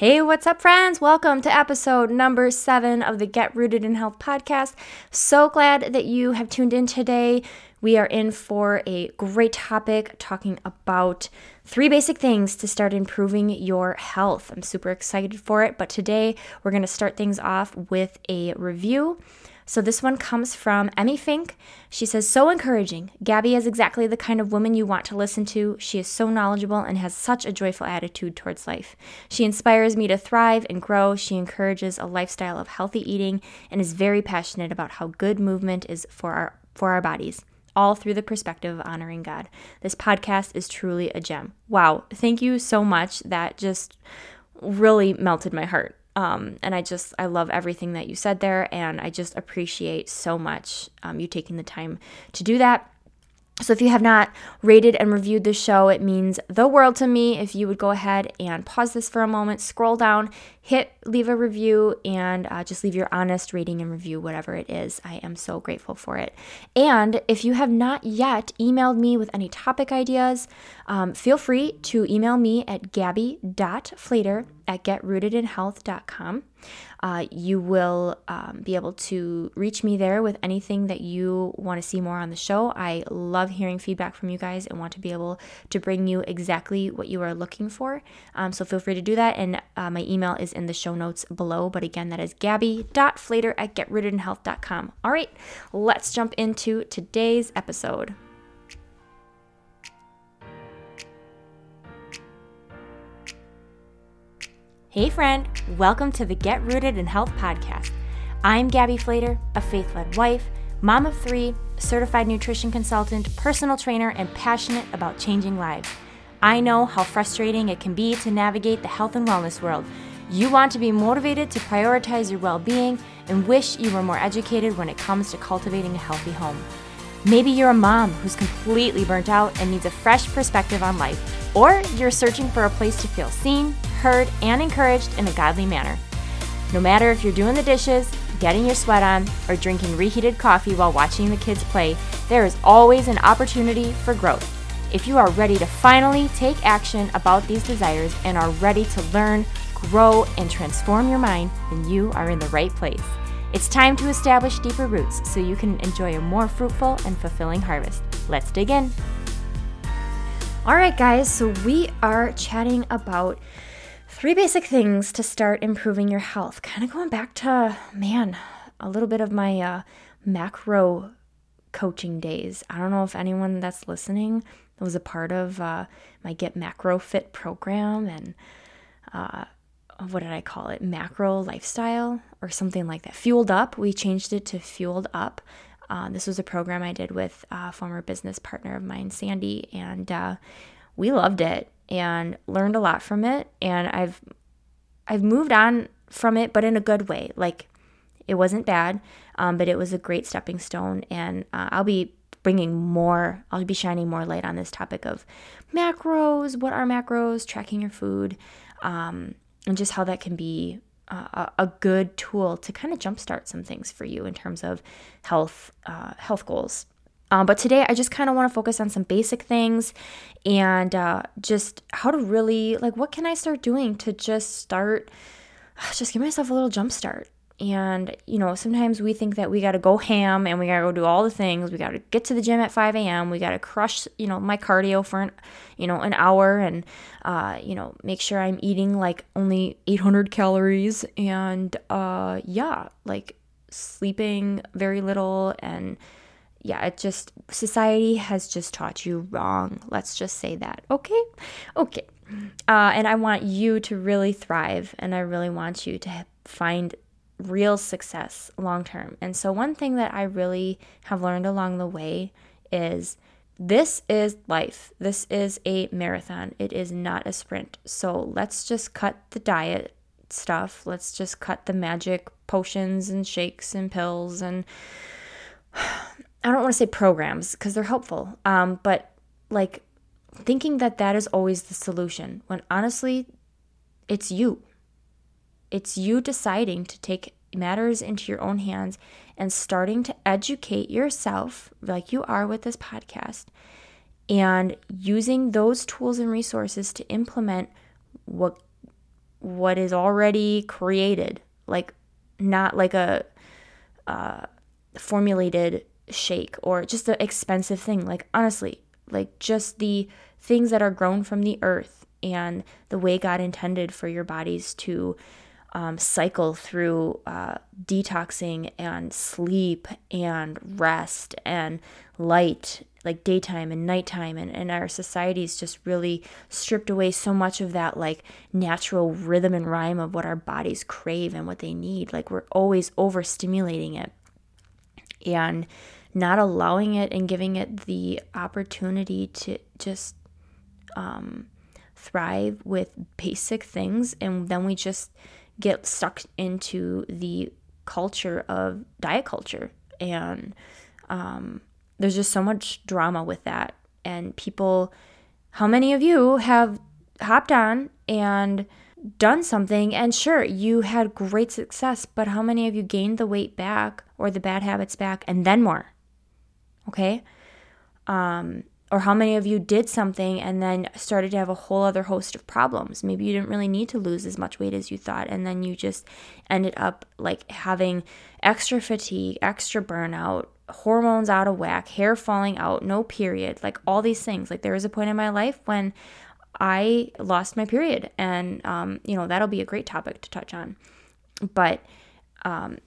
Hey, what's up, friends? Welcome to episode number seven of the Get Rooted in Health podcast. So glad that you have tuned in today. We are in for a great topic talking about three basic things to start improving your health. I'm super excited for it, but today we're going to start things off with a review so this one comes from Emmy Fink. She says, So encouraging. Gabby is exactly the kind of woman you want to listen to. She is so knowledgeable and has such a joyful attitude towards life. She inspires me to thrive and grow. She encourages a lifestyle of healthy eating and is very passionate about how good movement is for our for our bodies all through the perspective of honoring God. This podcast is truly a gem. Wow, thank you so much. That just really melted my heart. Um, and I just, I love everything that you said there. And I just appreciate so much um, you taking the time to do that. So, if you have not rated and reviewed the show, it means the world to me if you would go ahead and pause this for a moment, scroll down, hit leave a review, and uh, just leave your honest rating and review, whatever it is. I am so grateful for it. And if you have not yet emailed me with any topic ideas, um, feel free to email me at gabby.flater at getrootedinhealth.com. Uh, you will um, be able to reach me there with anything that you want to see more on the show. I love hearing feedback from you guys and want to be able to bring you exactly what you are looking for. Um, so feel free to do that. And uh, my email is in the show notes below. But again, that is gabby.flater at getrootedinhealth.com. All right, let's jump into today's episode. Hey, friend, welcome to the Get Rooted in Health podcast. I'm Gabby Flater, a faith led wife, mom of three, certified nutrition consultant, personal trainer, and passionate about changing lives. I know how frustrating it can be to navigate the health and wellness world. You want to be motivated to prioritize your well being and wish you were more educated when it comes to cultivating a healthy home. Maybe you're a mom who's completely burnt out and needs a fresh perspective on life, or you're searching for a place to feel seen, heard, and encouraged in a godly manner. No matter if you're doing the dishes, getting your sweat on, or drinking reheated coffee while watching the kids play, there is always an opportunity for growth. If you are ready to finally take action about these desires and are ready to learn, grow, and transform your mind, then you are in the right place. It's time to establish deeper roots so you can enjoy a more fruitful and fulfilling harvest. Let's dig in. All right, guys, so we are chatting about Three basic things to start improving your health. Kind of going back to, man, a little bit of my uh, macro coaching days. I don't know if anyone that's listening was a part of uh, my Get Macro Fit program and uh, what did I call it? Macro lifestyle or something like that. Fueled Up. We changed it to Fueled Up. Uh, this was a program I did with a former business partner of mine, Sandy, and uh, we loved it and learned a lot from it and I've I've moved on from it but in a good way like it wasn't bad um, but it was a great stepping stone and uh, I'll be bringing more I'll be shining more light on this topic of macros what are macros tracking your food um, and just how that can be a, a good tool to kind of jumpstart some things for you in terms of health uh, health goals um, but today, I just kind of want to focus on some basic things and uh, just how to really, like, what can I start doing to just start, just give myself a little jump start. And, you know, sometimes we think that we got to go ham and we got to go do all the things. We got to get to the gym at 5 a.m. We got to crush, you know, my cardio for, an, you know, an hour and, uh, you know, make sure I'm eating like only 800 calories. And, uh, yeah, like sleeping very little and, yeah, it just, society has just taught you wrong. Let's just say that. Okay? Okay. Uh, and I want you to really thrive and I really want you to find real success long term. And so, one thing that I really have learned along the way is this is life. This is a marathon. It is not a sprint. So, let's just cut the diet stuff. Let's just cut the magic potions and shakes and pills and I don't want to say programs because they're helpful, um, but like thinking that that is always the solution when honestly, it's you. It's you deciding to take matters into your own hands and starting to educate yourself, like you are with this podcast, and using those tools and resources to implement what what is already created, like not like a uh, formulated shake or just an expensive thing. Like, honestly, like just the things that are grown from the earth and the way God intended for your bodies to um, cycle through uh, detoxing and sleep and rest and light, like daytime and nighttime. And, and our society's just really stripped away so much of that, like natural rhythm and rhyme of what our bodies crave and what they need. Like we're always overstimulating it and not allowing it and giving it the opportunity to just um, thrive with basic things. And then we just get stuck into the culture of diet culture. And um, there's just so much drama with that. And people, how many of you have hopped on and done something and sure you had great success but how many of you gained the weight back or the bad habits back and then more okay um or how many of you did something and then started to have a whole other host of problems. Maybe you didn't really need to lose as much weight as you thought and then you just ended up like having extra fatigue extra burnout hormones out of whack hair falling out no period like all these things. Like there was a point in my life when i lost my period and um, you know that'll be a great topic to touch on. But um,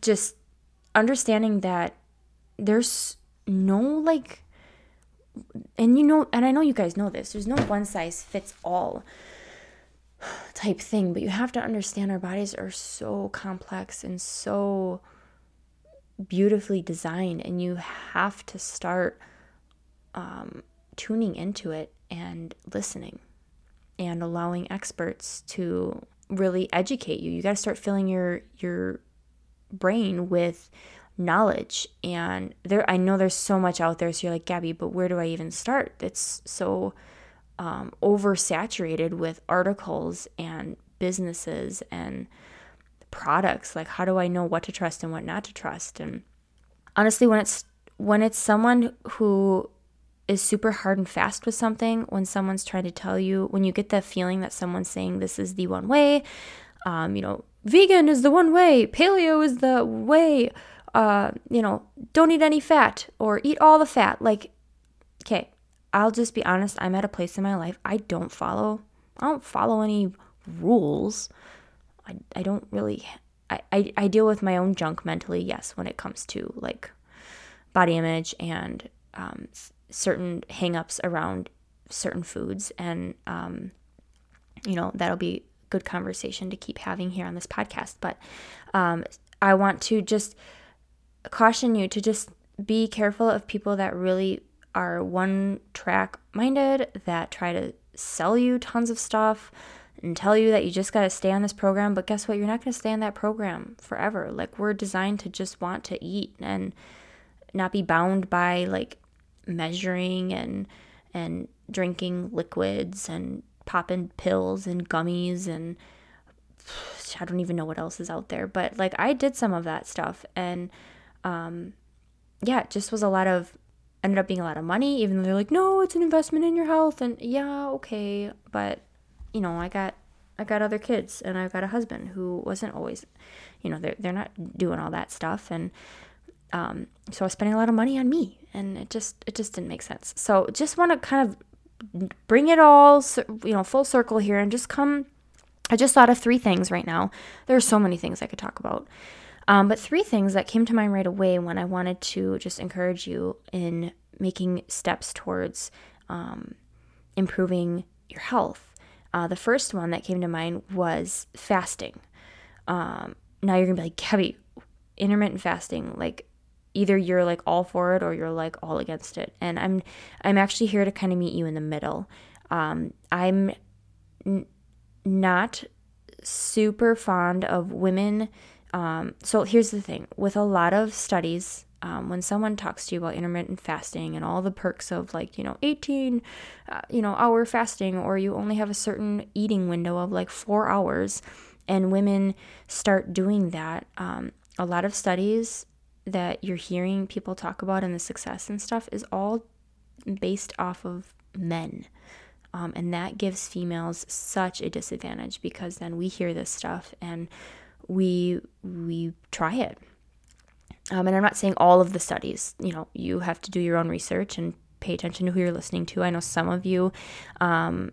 just understanding that there's no like and you know, and I know you guys know this, there's no one size fits all type thing, but you have to understand our bodies are so complex and so beautifully designed, and you have to start um, tuning into it and listening and allowing experts to really educate you. You got to start filling your your brain with knowledge. And there i know there's so much out there. So you're like gabby but where do i even start? It's so um, oversaturated with articles and businesses and products. Like how do i know what to trust and what not to trust? And honestly when it's when it's someone who is super hard and fast with something when someone's trying to tell you when you get the feeling that someone's saying this is the one way um, you know vegan is the one way paleo is the way uh, you know, don't eat any fat or eat all the fat. Like, okay, I'll just be honest. I'm at a place in my life I don't follow. I don't follow any rules. I, I don't really. I, I, I deal with my own junk mentally, yes, when it comes to like body image and um, certain hangups around certain foods. And, um, you know, that'll be good conversation to keep having here on this podcast. But um, I want to just caution you to just be careful of people that really are one track minded, that try to sell you tons of stuff and tell you that you just got to stay on this program. But guess what? You're not going to stay on that program forever. Like, we're designed to just want to eat and not be bound by like measuring and and drinking liquids and popping pills and gummies and I don't even know what else is out there but like I did some of that stuff and um, yeah, it just was a lot of ended up being a lot of money, even though they're like, no, it's an investment in your health, and yeah, okay, but you know, I got I got other kids, and I've got a husband who wasn't always, you know, they're they're not doing all that stuff, and um, so I was spending a lot of money on me, and it just it just didn't make sense. So just want to kind of bring it all, you know, full circle here, and just come. I just thought of three things right now. There are so many things I could talk about. Um, but three things that came to mind right away when I wanted to just encourage you in making steps towards um, improving your health. Uh, the first one that came to mind was fasting. Um, now you're gonna be like, Gabby, intermittent fasting, like either you're like all for it or you're like all against it. And I'm I'm actually here to kind of meet you in the middle. Um, I'm n- not super fond of women um, so here's the thing. With a lot of studies, um, when someone talks to you about intermittent fasting and all the perks of like you know 18 uh, you know hour fasting or you only have a certain eating window of like four hours and women start doing that um, a lot of studies that you're hearing people talk about and the success and stuff is all based off of men. Um, and that gives females such a disadvantage because then we hear this stuff and we we try it. Um, and I'm not saying all of the studies. You know, you have to do your own research and pay attention to who you're listening to. I know some of you um,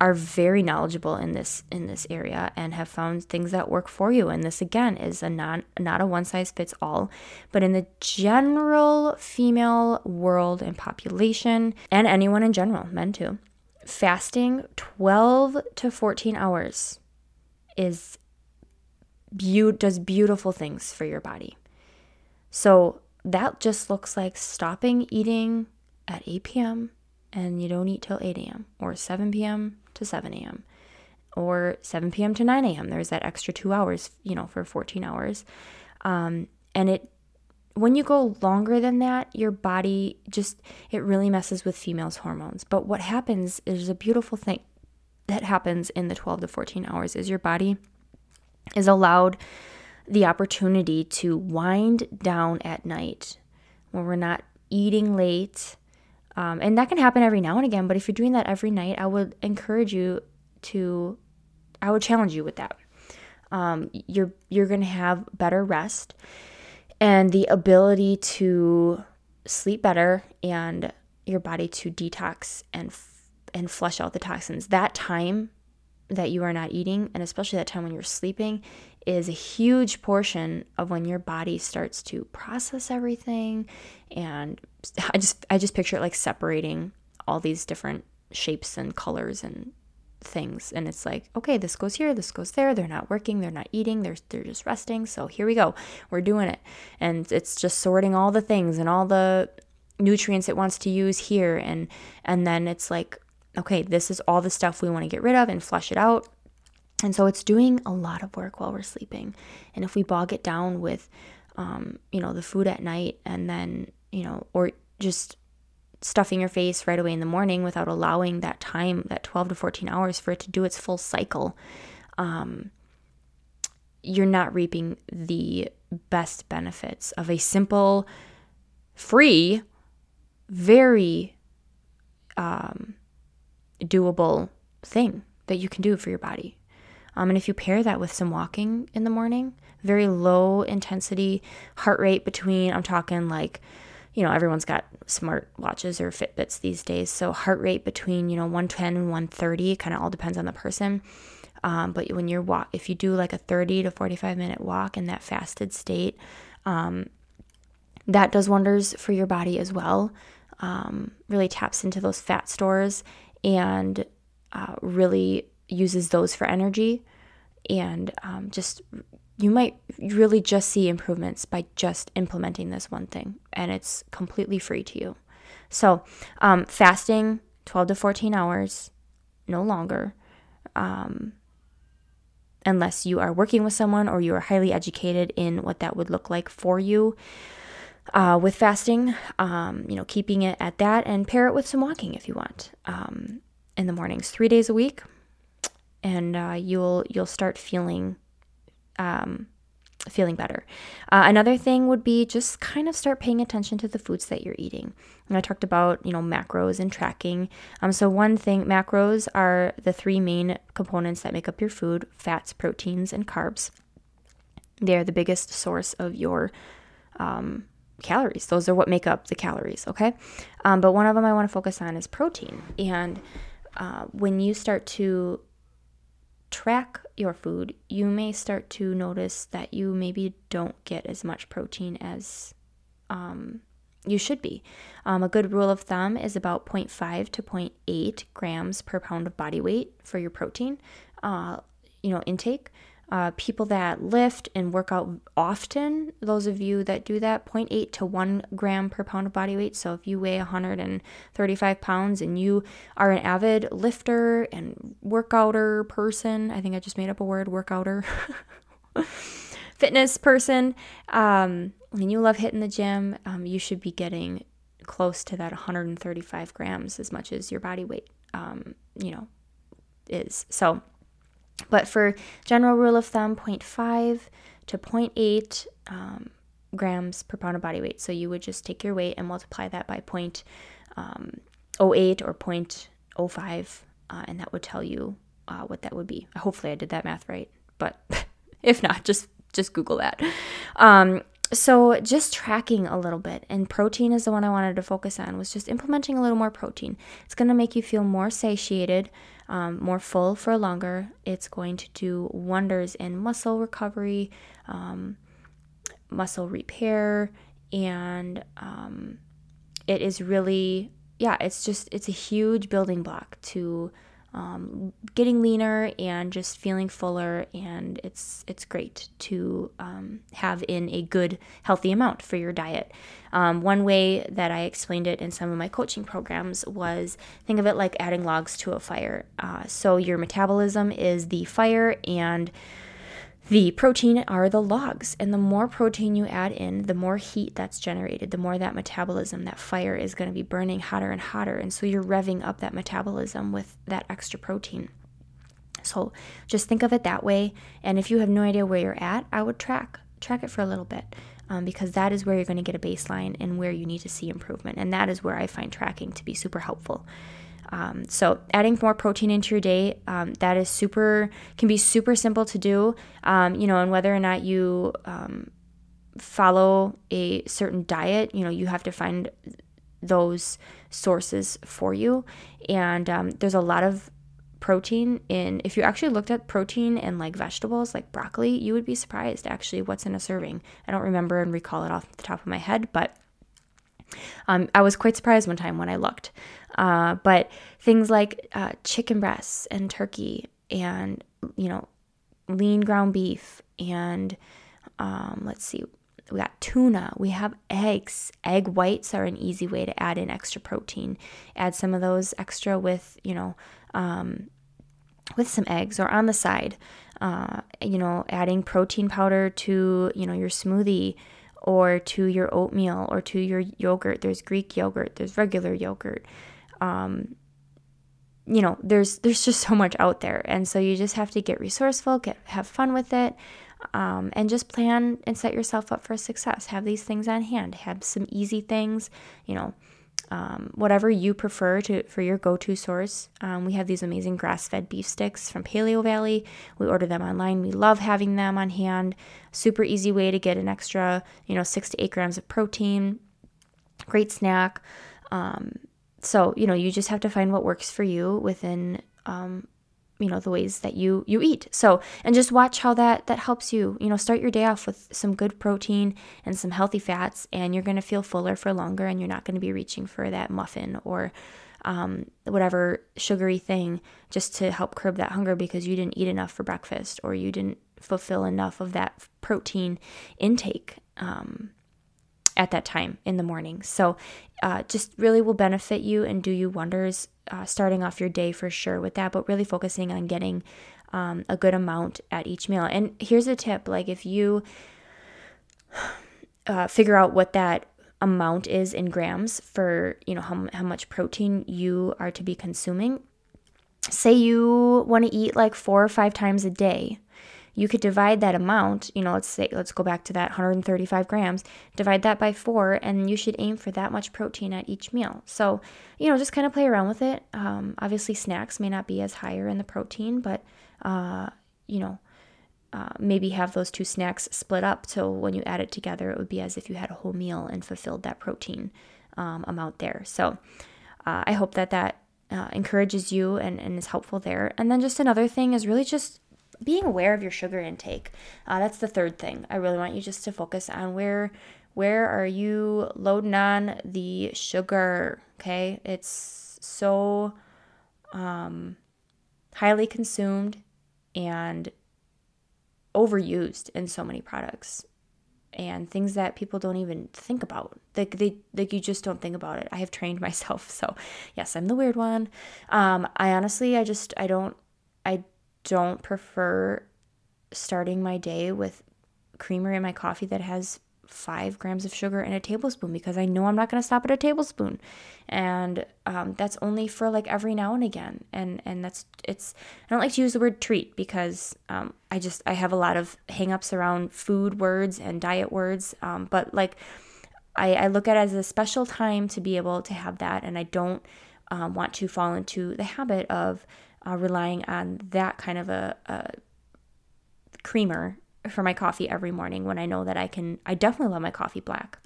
are very knowledgeable in this in this area and have found things that work for you and this again is a non not a one size fits all but in the general female world and population and anyone in general men too fasting 12 to 14 hours is be- does beautiful things for your body so that just looks like stopping eating at 8 p.m and you don't eat till 8 a.m. or 7 p.m to 7 a.m. or 7 p.m. to 9 a.m. There's that extra two hours, you know, for 14 hours. Um, and it, when you go longer than that, your body just, it really messes with females' hormones. But what happens is a beautiful thing that happens in the 12 to 14 hours is your body is allowed the opportunity to wind down at night when we're not eating late um, and that can happen every now and again, but if you're doing that every night, I would encourage you to, I would challenge you with that. Um, you're you're going to have better rest and the ability to sleep better and your body to detox and and flush out the toxins. That time that you are not eating and especially that time when you're sleeping is a huge portion of when your body starts to process everything. And I just I just picture it like separating all these different shapes and colors and things. And it's like okay this goes here this goes there. They're not working they're not eating they're they're just resting. So here we go. We're doing it. And it's just sorting all the things and all the nutrients it wants to use here. And and then it's like okay this is all the stuff we want to get rid of and flush it out. And so it's doing a lot of work while we're sleeping. And if we bog it down with um, you know the food at night and then you know, or just stuffing your face right away in the morning without allowing that time, that 12 to 14 hours, for it to do its full cycle, um, you're not reaping the best benefits of a simple, free, very um, doable thing that you can do for your body. Um, and if you pair that with some walking in the morning, very low intensity heart rate between, I'm talking like you know, everyone's got smart watches or Fitbits these days. So heart rate between, you know, 110 and 130 kind of all depends on the person. Um, but when you're walk, if you do like a 30 to 45 minute walk in that fasted state, um, that does wonders for your body as well. Um, really taps into those fat stores and uh, really uses those for energy and um, just you might really just see improvements by just implementing this one thing, and it's completely free to you. So, um, fasting 12 to 14 hours, no longer, um, unless you are working with someone or you are highly educated in what that would look like for you. Uh, with fasting, um, you know, keeping it at that and pair it with some walking if you want um, in the mornings, three days a week, and uh, you'll you'll start feeling um, feeling better. Uh, another thing would be just kind of start paying attention to the foods that you're eating. And I talked about, you know, macros and tracking. Um, so one thing, macros are the three main components that make up your food: fats, proteins, and carbs. They're the biggest source of your um, calories. Those are what make up the calories. Okay, um, but one of them I want to focus on is protein. And uh, when you start to track your food, you may start to notice that you maybe don't get as much protein as um, you should be. Um, a good rule of thumb is about 0.5 to 0.8 grams per pound of body weight for your protein, uh, you know, intake. Uh, people that lift and work out often, those of you that do that, 0.8 to 1 gram per pound of body weight. So if you weigh 135 pounds and you are an avid lifter and workouter person, I think I just made up a word, workouter, fitness person, um, and you love hitting the gym, um, you should be getting close to that 135 grams as much as your body weight, um, you know, is. So, but for general rule of thumb, 0.5 to 0.8 um, grams per pound of body weight. So you would just take your weight and multiply that by 0.08 um, or 0.05, uh, and that would tell you uh, what that would be. Hopefully, I did that math right, but if not, just just Google that. Um, so just tracking a little bit and protein is the one i wanted to focus on was just implementing a little more protein it's going to make you feel more satiated um, more full for longer it's going to do wonders in muscle recovery um, muscle repair and um, it is really yeah it's just it's a huge building block to um, getting leaner and just feeling fuller and it's it's great to um, have in a good healthy amount for your diet. Um, one way that i explained it in some of my coaching programs was think of it like adding logs to a fire. Uh, so your metabolism is the fire and the protein are the logs, and the more protein you add in, the more heat that's generated, the more that metabolism, that fire is going to be burning hotter and hotter. And so you're revving up that metabolism with that extra protein. So just think of it that way. And if you have no idea where you're at, I would track track it for a little bit um, because that is where you're going to get a baseline and where you need to see improvement. And that is where I find tracking to be super helpful. Um, so adding more protein into your day, um, that is super, can be super simple to do, um, you know, and whether or not you um, follow a certain diet, you know, you have to find those sources for you. And um, there's a lot of protein in, if you actually looked at protein in like vegetables, like broccoli, you would be surprised actually what's in a serving. I don't remember and recall it off the top of my head, but um, I was quite surprised one time when I looked. Uh, but things like uh, chicken breasts and turkey and, you know, lean ground beef and um, let's see, we got tuna, we have eggs. Egg whites are an easy way to add in extra protein. Add some of those extra with, you know, um, with some eggs or on the side. Uh, you know, adding protein powder to, you know, your smoothie or to your oatmeal or to your yogurt. There's Greek yogurt, there's regular yogurt. Um, you know, there's there's just so much out there, and so you just have to get resourceful, get have fun with it, um, and just plan and set yourself up for success. Have these things on hand. Have some easy things. You know, um, whatever you prefer to for your go-to source. Um, we have these amazing grass-fed beef sticks from Paleovalley. We order them online. We love having them on hand. Super easy way to get an extra, you know, six to eight grams of protein. Great snack. Um, so you know, you just have to find what works for you within um, you know the ways that you you eat so and just watch how that that helps you you know start your day off with some good protein and some healthy fats and you're going to feel fuller for longer and you're not going to be reaching for that muffin or um, whatever sugary thing just to help curb that hunger because you didn't eat enough for breakfast or you didn't fulfill enough of that protein intake um, at that time in the morning. So, uh, just really will benefit you and do you wonders uh, starting off your day for sure with that, but really focusing on getting um, a good amount at each meal. And here's a tip like, if you uh, figure out what that amount is in grams for you know how, how much protein you are to be consuming say you want to eat like four or five times a day you could divide that amount, you know, let's say, let's go back to that 135 grams, divide that by four, and you should aim for that much protein at each meal. So, you know, just kind of play around with it. Um, obviously, snacks may not be as higher in the protein, but, uh, you know, uh, maybe have those two snacks split up so when you add it together, it would be as if you had a whole meal and fulfilled that protein um, amount there. So, uh, I hope that that uh, encourages you and, and is helpful there. And then just another thing is really just being aware of your sugar intake. Uh, that's the third thing. I really want you just to focus on where where are you loading on the sugar. Okay, it's so um, highly consumed and overused in so many products and things that people don't even think about. Like they like you just don't think about it. I have trained myself, so yes, I'm the weird one. Um, I honestly I just I don't don't prefer starting my day with creamer in my coffee that has five grams of sugar in a tablespoon because I know I'm not going to stop at a tablespoon, and um, that's only for like every now and again. And and that's it's I don't like to use the word treat because um, I just I have a lot of hangups around food words and diet words, um, but like I, I look at it as a special time to be able to have that, and I don't um, want to fall into the habit of uh, relying on that kind of a, a creamer for my coffee every morning when I know that I can, I definitely love my coffee black.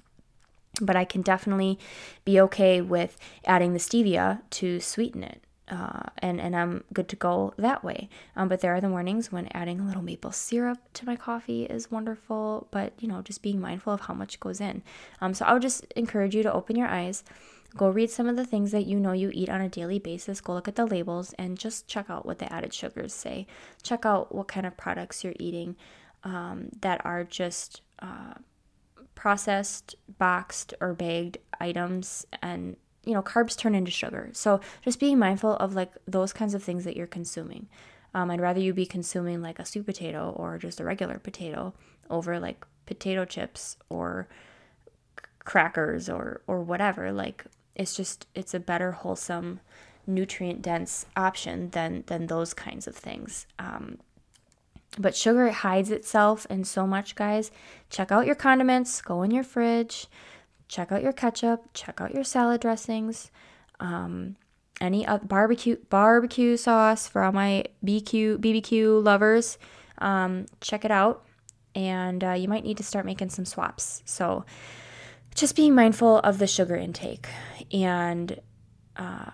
But I can definitely be okay with adding the stevia to sweeten it. Uh, and and I'm good to go that way. Um, but there are the mornings when adding a little maple syrup to my coffee is wonderful. But you know, just being mindful of how much goes in. Um, so I would just encourage you to open your eyes, go read some of the things that you know you eat on a daily basis. Go look at the labels and just check out what the added sugars say. Check out what kind of products you're eating um, that are just uh, processed, boxed, or bagged items and you know, carbs turn into sugar. So just being mindful of like those kinds of things that you're consuming. Um, I'd rather you be consuming like a sweet potato or just a regular potato over like potato chips or crackers or or whatever. Like it's just it's a better wholesome, nutrient dense option than than those kinds of things. Um, but sugar hides itself in so much, guys. Check out your condiments. Go in your fridge check out your ketchup, check out your salad dressings, um, any uh, barbecue barbecue sauce for all my BQ BBQ lovers. Um, check it out, and uh, you might need to start making some swaps. So, just being mindful of the sugar intake, and uh,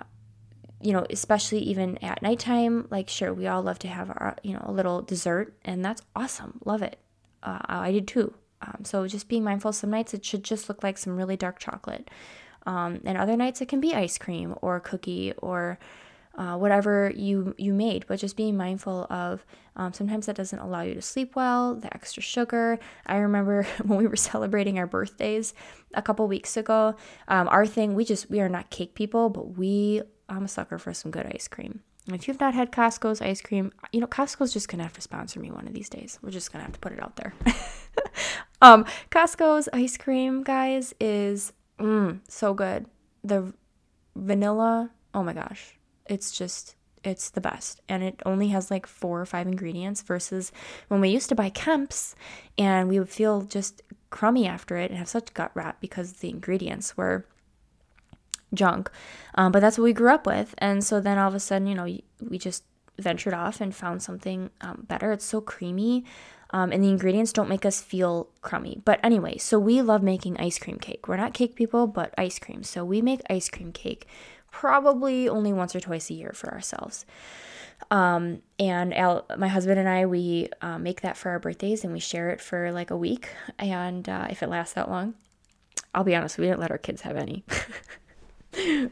you know, especially even at nighttime. Like, sure, we all love to have our you know a little dessert, and that's awesome. Love it. Uh, I did too. Um, so just being mindful, some nights it should just look like some really dark chocolate. Um, and other nights it can be ice cream or cookie or uh, whatever you you made. But just being mindful of um, sometimes that doesn't allow you to sleep well. The extra sugar. I remember when we were celebrating our birthdays a couple weeks ago. Um, our thing we just we are not cake people, but we I'm a sucker for some good ice cream. And if you've not had Costco's ice cream, you know, Costco's just gonna have to sponsor me one of these days. We're just gonna have to put it out there. um, Costco's ice cream, guys, is mm, so good. The vanilla, oh my gosh, it's just it's the best and it only has like four or five ingredients versus when we used to buy Kemp's and we would feel just crummy after it and have such gut rot because the ingredients were junk. Um, but that's what we grew up with. And so then all of a sudden, you know, we just ventured off and found something um, better. It's so creamy. Um, and the ingredients don't make us feel crummy. But anyway, so we love making ice cream cake. We're not cake people, but ice cream. So we make ice cream cake probably only once or twice a year for ourselves. Um, and Al, my husband and I, we uh, make that for our birthdays and we share it for like a week. And uh, if it lasts that long, I'll be honest, we didn't let our kids have any.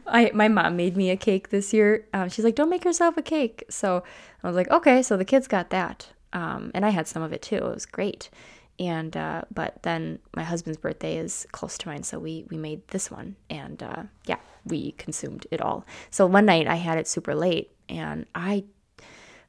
I my mom made me a cake this year. Um, she's like, "Don't make yourself a cake." So I was like, "Okay." So the kids got that, um, and I had some of it too. It was great. And uh, but then my husband's birthday is close to mine, so we we made this one, and uh, yeah, we consumed it all. So one night I had it super late, and I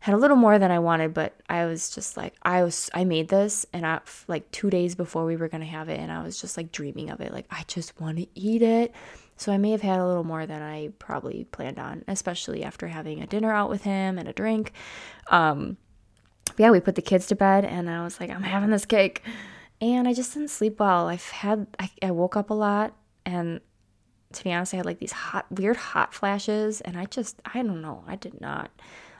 had a little more than I wanted, but I was just like, I was, I made this, and I like two days before we were gonna have it, and I was just like dreaming of it, like I just want to eat it. So I may have had a little more than I probably planned on, especially after having a dinner out with him and a drink. Um, yeah, we put the kids to bed and I was like, I'm having this cake. And I just didn't sleep well. I've had, I, I woke up a lot and to be honest, I had like these hot, weird hot flashes and I just, I don't know, I did not,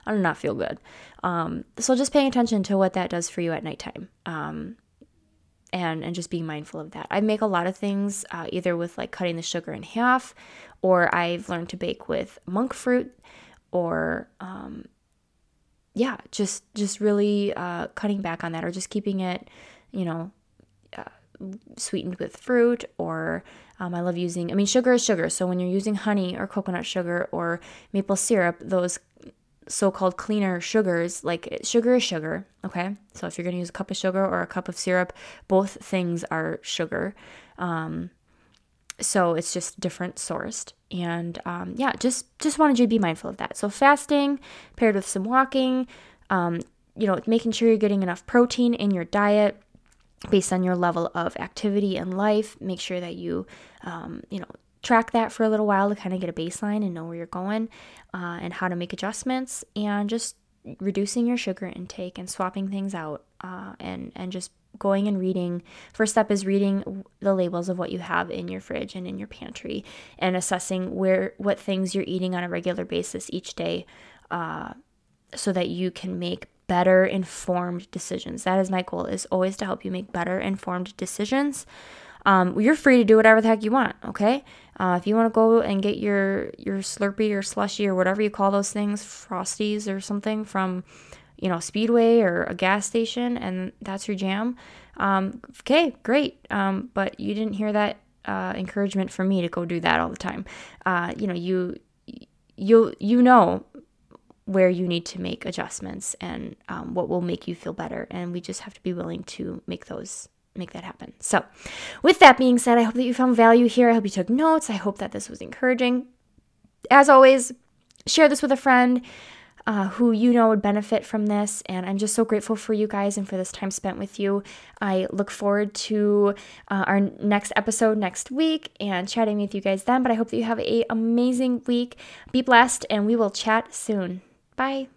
I did not feel good. Um, so just paying attention to what that does for you at nighttime. Um, and and just being mindful of that. I make a lot of things uh, either with like cutting the sugar in half, or I've learned to bake with monk fruit, or um, yeah, just just really uh, cutting back on that, or just keeping it, you know, uh, sweetened with fruit. Or um, I love using. I mean, sugar is sugar, so when you're using honey or coconut sugar or maple syrup, those so called cleaner sugars, like sugar is sugar, okay? So if you're gonna use a cup of sugar or a cup of syrup, both things are sugar. Um, so it's just different sourced. And um, yeah, just just wanted you to be mindful of that. So fasting paired with some walking, um, you know, making sure you're getting enough protein in your diet based on your level of activity in life. Make sure that you, um, you know, track that for a little while to kind of get a baseline and know where you're going uh, and how to make adjustments and just reducing your sugar intake and swapping things out uh, and and just going and reading first step is reading the labels of what you have in your fridge and in your pantry and assessing where what things you're eating on a regular basis each day uh, so that you can make better informed decisions. That is my goal is always to help you make better informed decisions. Um, you're free to do whatever the heck you want okay? Uh, if you want to go and get your your slurpee or slushy or whatever you call those things frosties or something from you know, Speedway or a gas station and that's your jam, um, okay, great. Um, but you didn't hear that uh, encouragement from me to go do that all the time. Uh, you know, you you you know where you need to make adjustments and um, what will make you feel better, and we just have to be willing to make those make that happen. So, with that being said, I hope that you found value here. I hope you took notes. I hope that this was encouraging. As always, share this with a friend uh, who you know would benefit from this. And I'm just so grateful for you guys and for this time spent with you. I look forward to uh, our next episode next week and chatting with you guys then. But I hope that you have an amazing week. Be blessed, and we will chat soon. Bye.